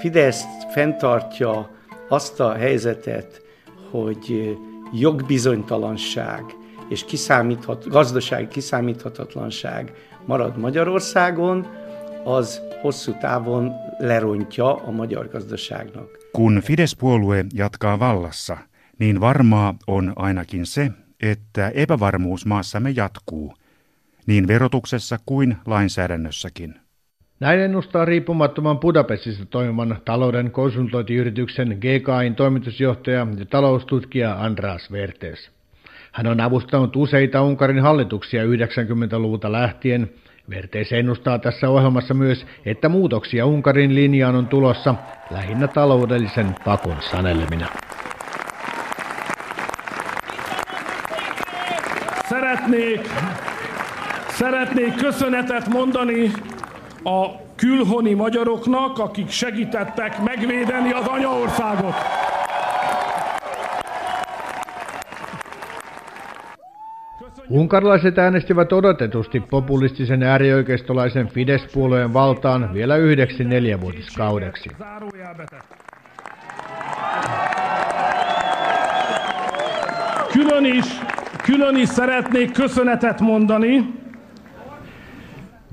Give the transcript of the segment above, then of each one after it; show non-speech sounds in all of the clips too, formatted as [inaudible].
Fidesz fenntartja azt a helyzetet, hogy jogbizonytalanság és kiszámíthat, gazdasági kiszámíthatatlanság marad Magyarországon, az hosszú távon lerontja a magyar gazdaságnak. Kun Fidesz-puolue jatkaa vallassa, niin varmaa on ainakin se, että epävarmuus maassamme jatkuu, niin verotuksessa kuin lainsäädännössäkin. Näin ennustaa riippumattoman Budapestissa toimivan talouden konsultointiyrityksen GKIn toimitusjohtaja ja taloustutkija Andras Vertes. Hän on avustanut useita Unkarin hallituksia 90-luvulta lähtien. Vertes ennustaa tässä ohjelmassa myös, että muutoksia Unkarin linjaan on tulossa lähinnä taloudellisen pakon sanelemina. Szeretnék, szeretnék köszönetet mondani a külhoni magyaroknak, akik segítettek megvédeni az anyaországot. Unkarilaiset äänestivät odotetusti populistisen äärioikeistolaisen Fidesz-puolueen valtaan vielä yhdeksi neljävuotiskaudeksi. Külön is, külön is szeretnék köszönetet mondani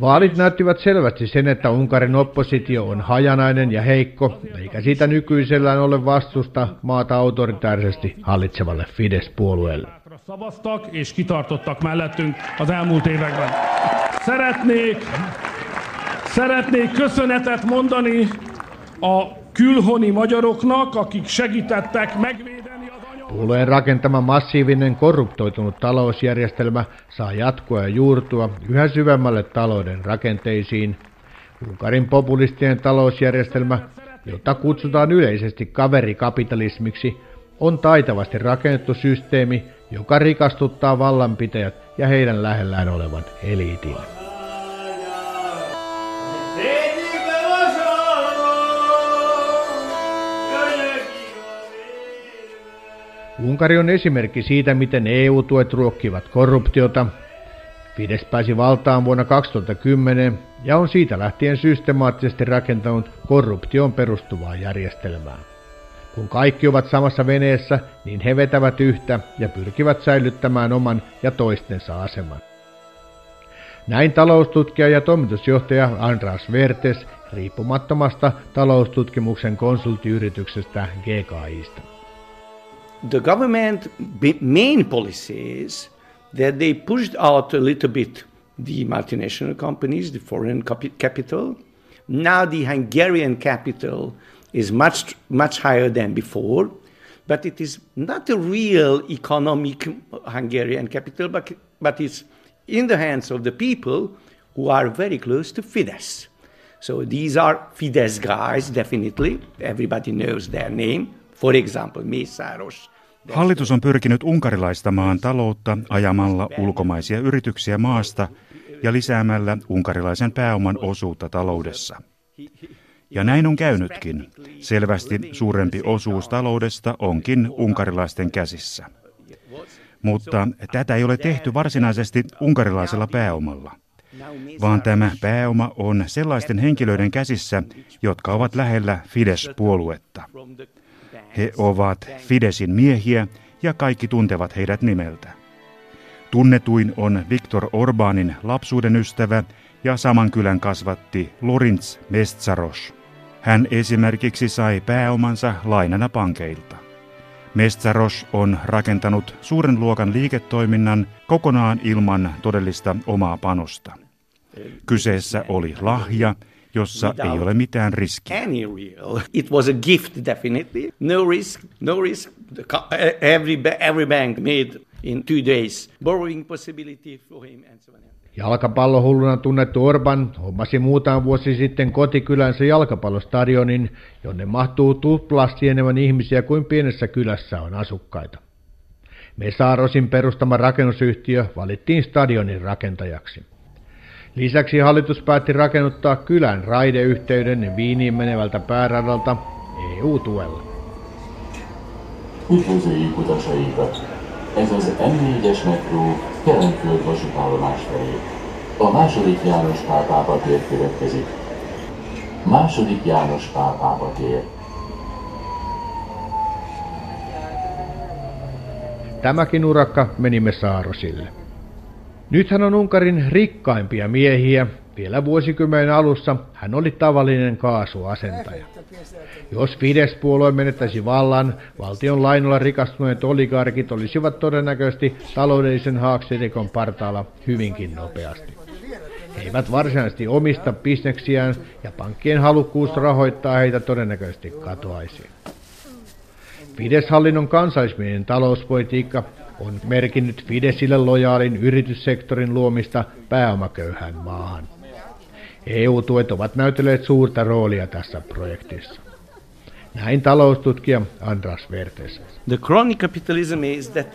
Vaalit näyttivät selvästi sen, että Unkarin oppositio on hajanainen ja heikko, eikä siitä nykyisellään ole vastusta maata autoritaarisesti hallitsevalle Fidesz-puolueelle. Szavaztak és kitartottak mellettünk az elmúlt években. Szeretnék, szeretnék köszönetet mondani a külhoni magyaroknak, akik segítettek megvédeni. Puolueen rakentama massiivinen korruptoitunut talousjärjestelmä saa jatkua ja juurtua yhä syvemmälle talouden rakenteisiin. Unkarin populistinen talousjärjestelmä, jota kutsutaan yleisesti kaverikapitalismiksi, on taitavasti rakennettu systeemi, joka rikastuttaa vallanpitäjät ja heidän lähellään olevan eliitin. Unkari on esimerkki siitä, miten EU-tuet ruokkivat korruptiota. Fidesz pääsi valtaan vuonna 2010 ja on siitä lähtien systemaattisesti rakentanut korruptioon perustuvaa järjestelmää. Kun kaikki ovat samassa veneessä, niin he vetävät yhtä ja pyrkivät säilyttämään oman ja toistensa aseman. Näin taloustutkija ja toimitusjohtaja Andras Vertes riippumattomasta taloustutkimuksen konsulttiyrityksestä GKIsta. The government main policy is that they pushed out a little bit the multinational companies, the foreign capital. Now the Hungarian capital is much much higher than before, but it is not a real economic Hungarian capital, but but it's in the hands of the people who are very close to Fidesz. So these are Fidesz guys, definitely. Everybody knows their name. For example, Mészáros. Hallitus on pyrkinyt unkarilaistamaan taloutta ajamalla ulkomaisia yrityksiä maasta ja lisäämällä unkarilaisen pääoman osuutta taloudessa. Ja näin on käynytkin. Selvästi suurempi osuus taloudesta onkin unkarilaisten käsissä. Mutta tätä ei ole tehty varsinaisesti unkarilaisella pääomalla, vaan tämä pääoma on sellaisten henkilöiden käsissä, jotka ovat lähellä Fidesz-puoluetta. He ovat Fidesin miehiä ja kaikki tuntevat heidät nimeltä. Tunnetuin on Viktor Orbanin lapsuuden ystävä ja saman kylän kasvatti Lorinz Mestsaros. Hän esimerkiksi sai pääomansa lainana pankeilta. Mestsaros on rakentanut suuren luokan liiketoiminnan kokonaan ilman todellista omaa panosta. Kyseessä oli lahja, jossa ei ole mitään riskiä. It was a gift definitely. No risk, no risk. Every, every bank made in two days. Borrowing possibility for him and so on. Jalkapallohulluna tunnettu Orban hommasi muutama vuosi sitten kotikylänsä jalkapallostadionin, jonne mahtuu tuplasti enemmän ihmisiä kuin pienessä kylässä on asukkaita. Mesarosin perustama rakennusyhtiö valittiin stadionin rakentajaksi. Lisäksi hallitus päätti rakennuttaa kylän raideyhteyden Viiniin menevältä pääradalta EU-tuella. Üdvözöljük utasainkat! Ez az M4-es metró Kelenföld vasútállomás felé. A második János Pál pápa tér következik. Második János Pál pápa tér. Tämäkin urakka menimme Saarosille. Nythän on Unkarin rikkaimpia miehiä. Vielä vuosikymmenen alussa hän oli tavallinen kaasuasentaja. Jos Fidesz-puolue menettäisi vallan, valtion lainolla rikastuneet oligarkit olisivat todennäköisesti taloudellisen haaksirikon partaalla hyvinkin nopeasti. He eivät varsinaisesti omista bisneksiään ja pankkien halukkuus rahoittaa heitä todennäköisesti katoaisi. Fidesz-hallinnon kansallismielinen talouspolitiikka on merkinnyt Fideszille lojaalin yrityssektorin luomista pääomaköyhään maahan. EU-tuet ovat näytelleet suurta roolia tässä projektissa. Näin taloustutkija Andras Vertes. The chronic capitalism is that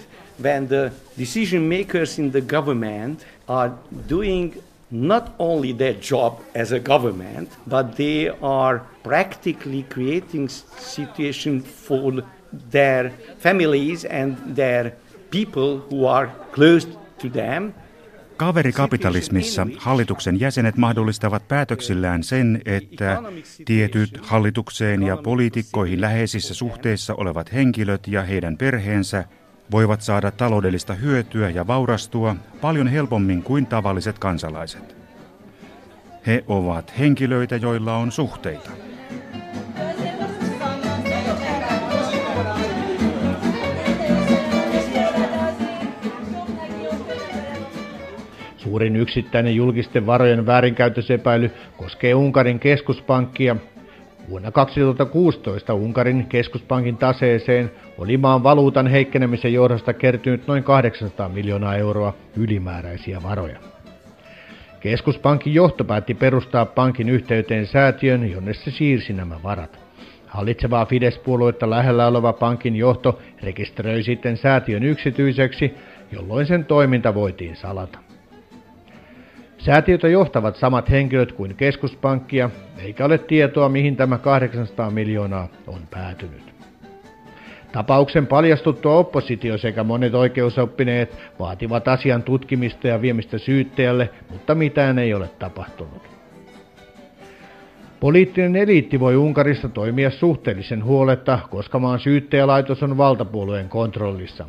when the decision makers in the government are doing not only their job as a government, but they are practically creating situation for their families and their people who are close to them. Kaverikapitalismissa hallituksen jäsenet mahdollistavat päätöksillään sen, että tietyt hallitukseen ja poliitikkoihin läheisissä suhteissa olevat henkilöt ja heidän perheensä voivat saada taloudellista hyötyä ja vaurastua paljon helpommin kuin tavalliset kansalaiset. He ovat henkilöitä, joilla on suhteita. Suurin yksittäinen julkisten varojen väärinkäytösepäily koskee Unkarin keskuspankkia. Vuonna 2016 Unkarin keskuspankin taseeseen oli maan valuutan heikkenemisen johdosta kertynyt noin 800 miljoonaa euroa ylimääräisiä varoja. Keskuspankin johto päätti perustaa pankin yhteyteen säätiön, jonne se siirsi nämä varat. Hallitsevaa Fidesz-puoluetta lähellä oleva pankin johto rekisteröi sitten säätiön yksityiseksi, jolloin sen toiminta voitiin salata. Säätiötä johtavat samat henkilöt kuin keskuspankkia, eikä ole tietoa mihin tämä 800 miljoonaa on päätynyt. Tapauksen paljastuttua oppositio sekä monet oikeusoppineet vaativat asian tutkimista ja viemistä syyttäjälle, mutta mitään ei ole tapahtunut. Poliittinen eliitti voi Unkarissa toimia suhteellisen huoletta, koska maan syyttäjälaitos on valtapuolueen kontrollissa.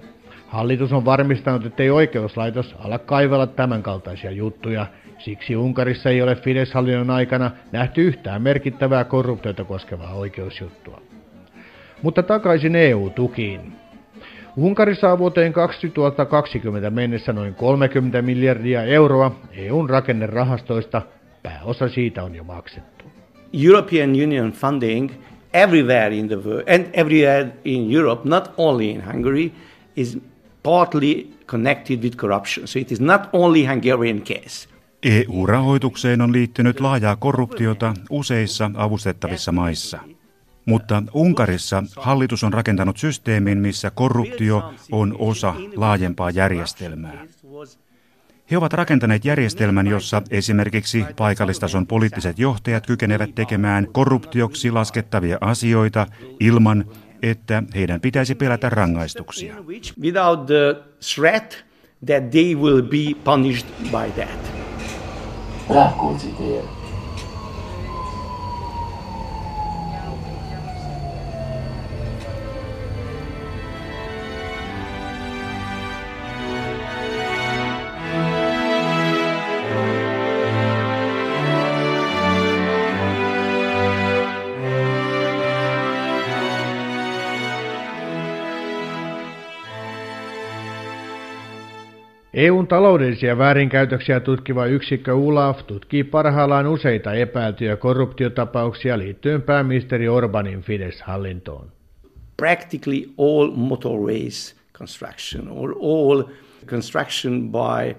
Hallitus on varmistanut, ettei oikeuslaitos ala kaivella tämänkaltaisia juttuja, Siksi Unkarissa ei ole Fidesz-hallinnon aikana nähty yhtään merkittävää korruptiota koskevaa oikeusjuttua. Mutta takaisin EU-tukiin. Unkari saa vuoteen 2020 mennessä noin 30 miljardia euroa EUn rakennerahastoista. Pääosa siitä on jo maksettu. European Union funding everywhere in the world and everywhere in Europe, not only in Hungary, is partly connected with corruption. So it is not only Hungarian case. EU-rahoitukseen on liittynyt laajaa korruptiota useissa avustettavissa maissa. Mutta Unkarissa hallitus on rakentanut systeemin, missä korruptio on osa laajempaa järjestelmää. He ovat rakentaneet järjestelmän, jossa esimerkiksi paikallistason poliittiset johtajat kykenevät tekemään korruptioksi laskettavia asioita ilman, että heidän pitäisi pelätä rangaistuksia. That they will be punished by that. Rákóczi tér. EUn taloudellisia väärinkäytöksiä tutkiva yksikkö ULAF tutkii parhaillaan useita epäiltyjä korruptiotapauksia liittyen pääministeri Orbanin Fidesz-hallintoon. Practically all motorways construction or all construction by,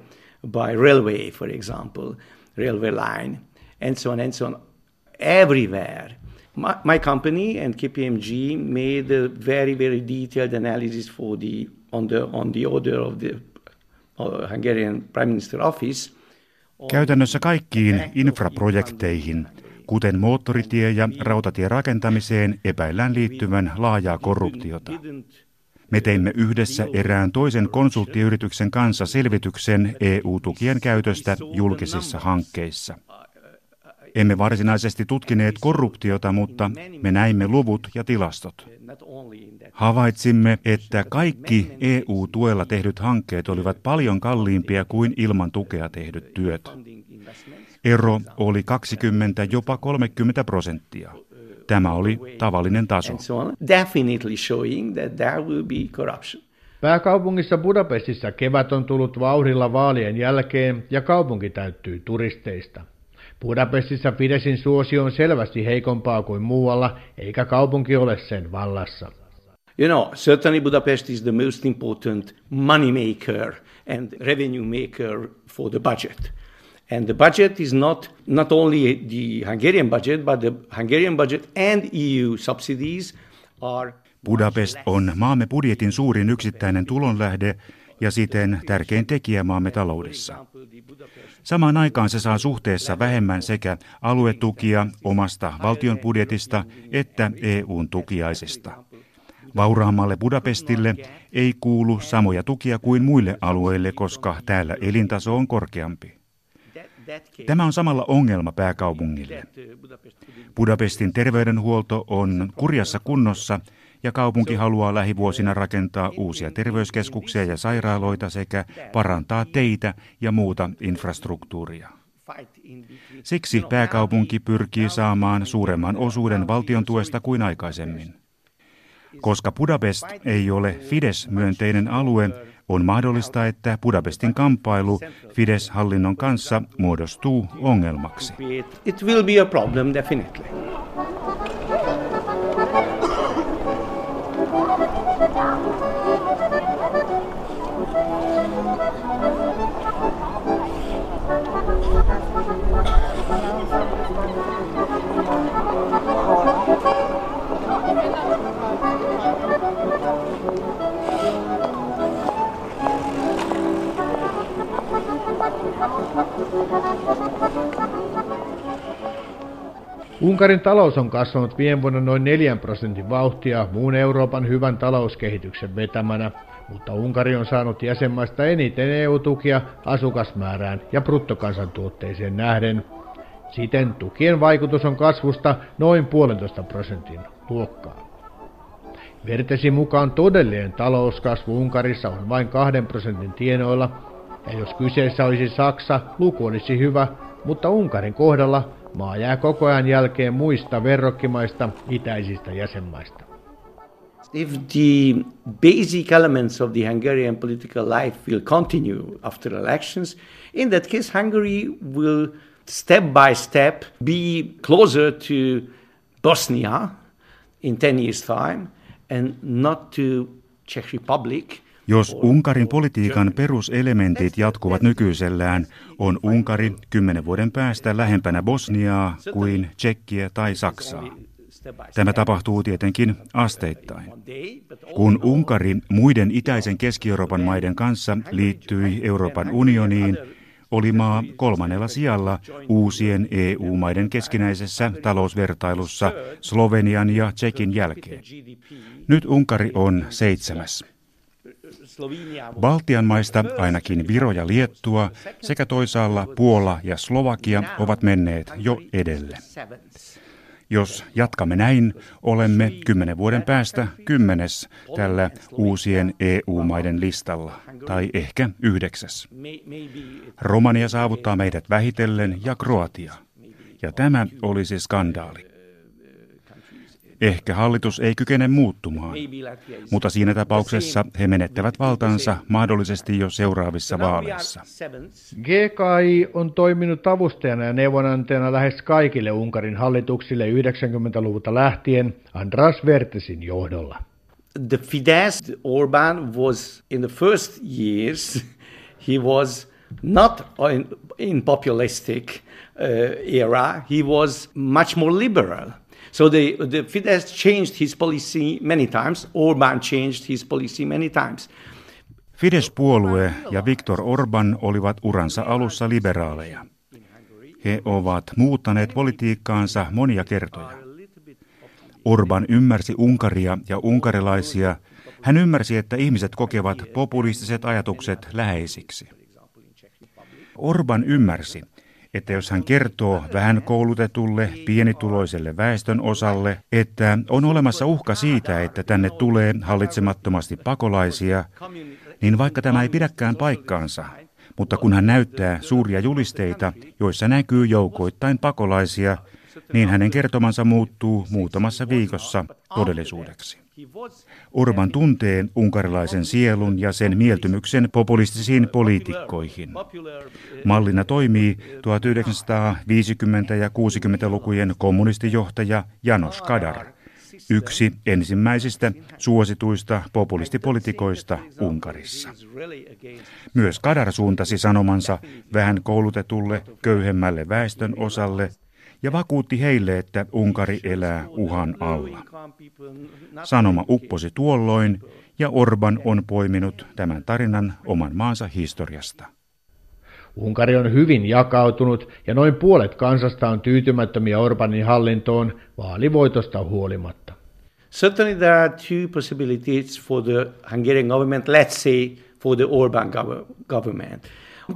by railway, for example, railway line, and so on and so on, everywhere. My, my company and KPMG made a very, very detailed analysis for the, on, the, on the order of the Hungarian Prime Minister Office. Käytännössä kaikkiin infraprojekteihin, kuten moottoritie- ja rautatierakentamiseen, epäillään liittyvän laajaa korruptiota. Me teimme yhdessä erään toisen konsulttiyrityksen kanssa selvityksen EU-tukien käytöstä julkisissa hankkeissa. Emme varsinaisesti tutkineet korruptiota, mutta me näimme luvut ja tilastot. Havaitsimme, että kaikki EU-tuella tehdyt hankkeet olivat paljon kalliimpia kuin ilman tukea tehdyt työt. Ero oli 20, jopa 30 prosenttia. Tämä oli tavallinen taso. Pääkaupungissa Budapestissa kevät on tullut vauhdilla vaalien jälkeen ja kaupunki täyttyy turisteista. Budapestissa Fidesin suosio on selvästi heikompaa kuin muualla, eikä kaupunki ole sen vallassa. You know, certainly Budapest is the most important money maker and revenue maker for the budget. And the budget is not, not only the Hungarian budget, but the Hungarian budget and EU subsidies are Budapest on maamme budjetin suurin yksittäinen tulonlähde ja siten tärkein tekijä maamme taloudessa. Samaan aikaan se saa suhteessa vähemmän sekä aluetukia omasta valtion budjetista että EUn tukiaisista. Vauraammalle Budapestille ei kuulu samoja tukia kuin muille alueille, koska täällä elintaso on korkeampi. Tämä on samalla ongelma pääkaupungille. Budapestin terveydenhuolto on kurjassa kunnossa ja kaupunki haluaa lähivuosina rakentaa uusia terveyskeskuksia ja sairaaloita sekä parantaa teitä ja muuta infrastruktuuria. Siksi pääkaupunki pyrkii saamaan suuremman osuuden valtion tuesta kuin aikaisemmin. Koska Budapest ei ole Fides-myönteinen alue, on mahdollista, että Budapestin kamppailu Fides-hallinnon kanssa muodostuu ongelmaksi. It will be a problem definitely. Unkarin talous on kasvanut viime vuonna noin 4 prosentin vauhtia muun Euroopan hyvän talouskehityksen vetämänä, mutta Unkari on saanut jäsenmaista eniten EU-tukia asukasmäärään ja bruttokansantuotteeseen nähden. Siten tukien vaikutus on kasvusta noin puolentoista prosentin luokkaa. Vertesi mukaan todellinen talouskasvu Unkarissa on vain kahden prosentin tienoilla, ja jos kyseessä olisi Saksa, luku olisi hyvä, mutta Unkarin kohdalla maa jää koko ajan jälkeen muista verrokkimaista itäisistä jäsenmaista. If the basic elements of the Hungarian political life will continue after elections, in that case Hungary will step by step be closer to Bosnia in 10 years time and not to Czech Republic jos Unkarin politiikan peruselementit jatkuvat nykyisellään, on Unkari kymmenen vuoden päästä lähempänä Bosniaa kuin Tsekkiä tai Saksaa. Tämä tapahtuu tietenkin asteittain. Kun Unkari muiden itäisen Keski-Euroopan maiden kanssa liittyi Euroopan unioniin, oli maa kolmannella sijalla uusien EU-maiden keskinäisessä talousvertailussa Slovenian ja Tsekin jälkeen. Nyt Unkari on seitsemäs. Baltian maista ainakin Viro ja Liettua sekä toisaalla Puola ja Slovakia ovat menneet jo edelle. Jos jatkamme näin, olemme kymmenen vuoden päästä kymmenes tällä uusien EU-maiden listalla, tai ehkä yhdeksäs. Romania saavuttaa meidät vähitellen ja Kroatia. Ja tämä olisi skandaali. Ehkä hallitus ei kykene muuttumaan, mutta siinä tapauksessa he menettävät valtansa mahdollisesti jo seuraavissa vaaleissa. GKI on toiminut avustajana ja neuvonantajana lähes kaikille Unkarin hallituksille 90-luvulta lähtien Andras Vertesin johdolla. The Fidesz, Orban was in the first years, [laughs] he was not in, in populistic uh, era, he was much more liberal. So the, the Fidesz changed his policy many times. Orban changed his policy many times. Fidesz-puolue ja Viktor Orban olivat uransa alussa liberaaleja. He ovat muuttaneet politiikkaansa monia kertoja. Orban ymmärsi Unkaria ja unkarilaisia. Hän ymmärsi, että ihmiset kokevat populistiset ajatukset läheisiksi. Orban ymmärsi, että jos hän kertoo vähän koulutetulle, pienituloiselle väestön osalle, että on olemassa uhka siitä, että tänne tulee hallitsemattomasti pakolaisia, niin vaikka tämä ei pidäkään paikkaansa, mutta kun hän näyttää suuria julisteita, joissa näkyy joukoittain pakolaisia, niin hänen kertomansa muuttuu muutamassa viikossa todellisuudeksi. Urban tuntee unkarilaisen sielun ja sen mieltymyksen populistisiin poliitikkoihin. Mallina toimii 1950- ja 60-lukujen kommunistijohtaja Janos Kadar, yksi ensimmäisistä suosituista populistipolitikoista Unkarissa. Myös Kadar suuntasi sanomansa vähän koulutetulle, köyhemmälle väestön osalle ja vakuutti heille, että Unkari elää uhan alla. Sanoma upposi tuolloin ja Orban on poiminut tämän tarinan oman maansa historiasta. Unkari on hyvin jakautunut ja noin puolet kansasta on tyytymättömiä Orbanin hallintoon vaalivoitosta huolimatta. Certainly there are two possibilities for the Hungarian government, let's say for the Orban government.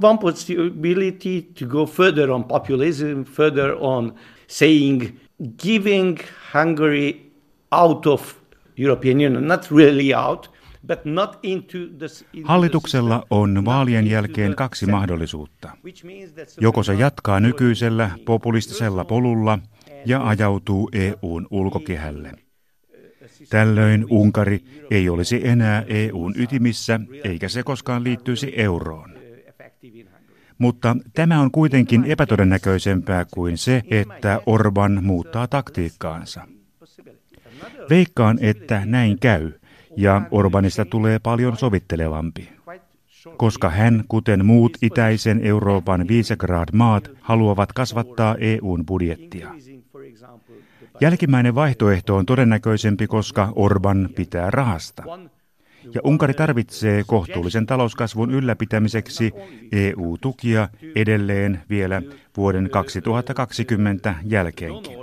One possibility to go further on populism, further on saying giving Hungary out of European Union, not really out, but not into the, into Hallituksella on vaalien jälkeen kaksi mahdollisuutta. Joko se jatkaa nykyisellä populistisella polulla ja ajautuu EUn ulkokehälle. Tällöin Unkari ei olisi enää EUn ytimissä eikä se koskaan liittyisi euroon. Mutta tämä on kuitenkin epätodennäköisempää kuin se, että Orban muuttaa taktiikkaansa. Veikkaan, että näin käy, ja Orbanista tulee paljon sovittelevampi. Koska hän, kuten muut itäisen Euroopan Visegrad-maat, haluavat kasvattaa EUn budjettia. Jälkimmäinen vaihtoehto on todennäköisempi, koska Orban pitää rahasta. Ja Unkari tarvitsee kohtuullisen talouskasvun ylläpitämiseksi EU-tukia edelleen vielä vuoden 2020 jälkeenkin.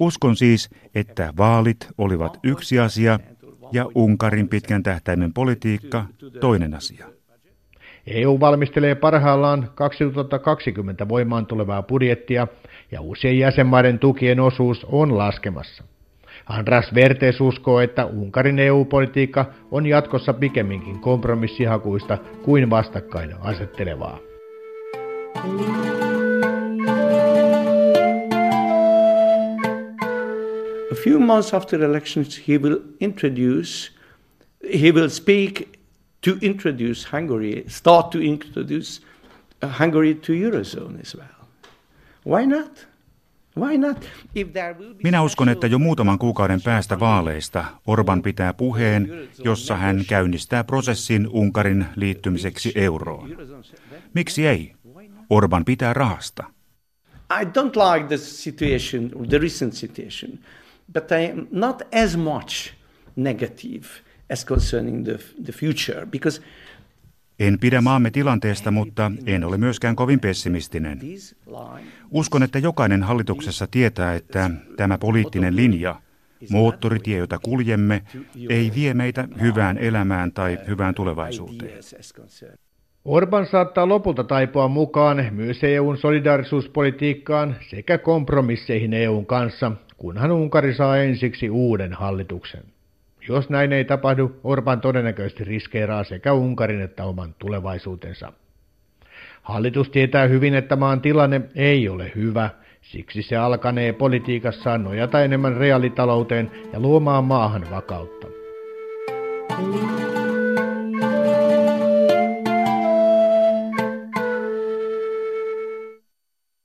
Uskon siis, että vaalit olivat yksi asia ja Unkarin pitkän tähtäimen politiikka toinen asia. EU valmistelee parhaillaan 2020 voimaan tulevaa budjettia ja uusien jäsenmaiden tukien osuus on laskemassa. Andras Vertes uskoo, että Unkarin EU-politiikka on jatkossa pikemminkin kompromissihakuista kuin vastakkain asettelevaa. A few months after elections, he will introduce, he will speak to introduce Hungary, start to introduce Hungary to Eurozone as well. Why not? Minä uskon, että jo muutaman kuukauden päästä vaaleista Orban pitää puheen, jossa hän käynnistää prosessin Unkarin liittymiseksi euroon. Miksi ei? Orban pitää rahasta. I don't like the situation, the recent situation, but I am not as much negative as concerning the, the future, because en pidä maamme tilanteesta, mutta en ole myöskään kovin pessimistinen. Uskon, että jokainen hallituksessa tietää, että tämä poliittinen linja, moottoritie, jota kuljemme, ei vie meitä hyvään elämään tai hyvään tulevaisuuteen. Orban saattaa lopulta taipua mukaan myös EUn solidaarisuuspolitiikkaan sekä kompromisseihin EUn kanssa, kunhan Unkari saa ensiksi uuden hallituksen. Jos näin ei tapahdu, Orban todennäköisesti riskeeraa sekä Unkarin että oman tulevaisuutensa. Hallitus tietää hyvin, että maan tilanne ei ole hyvä, siksi se alkanee politiikassaan nojata enemmän reaalitalouteen ja luomaan maahan vakautta. You.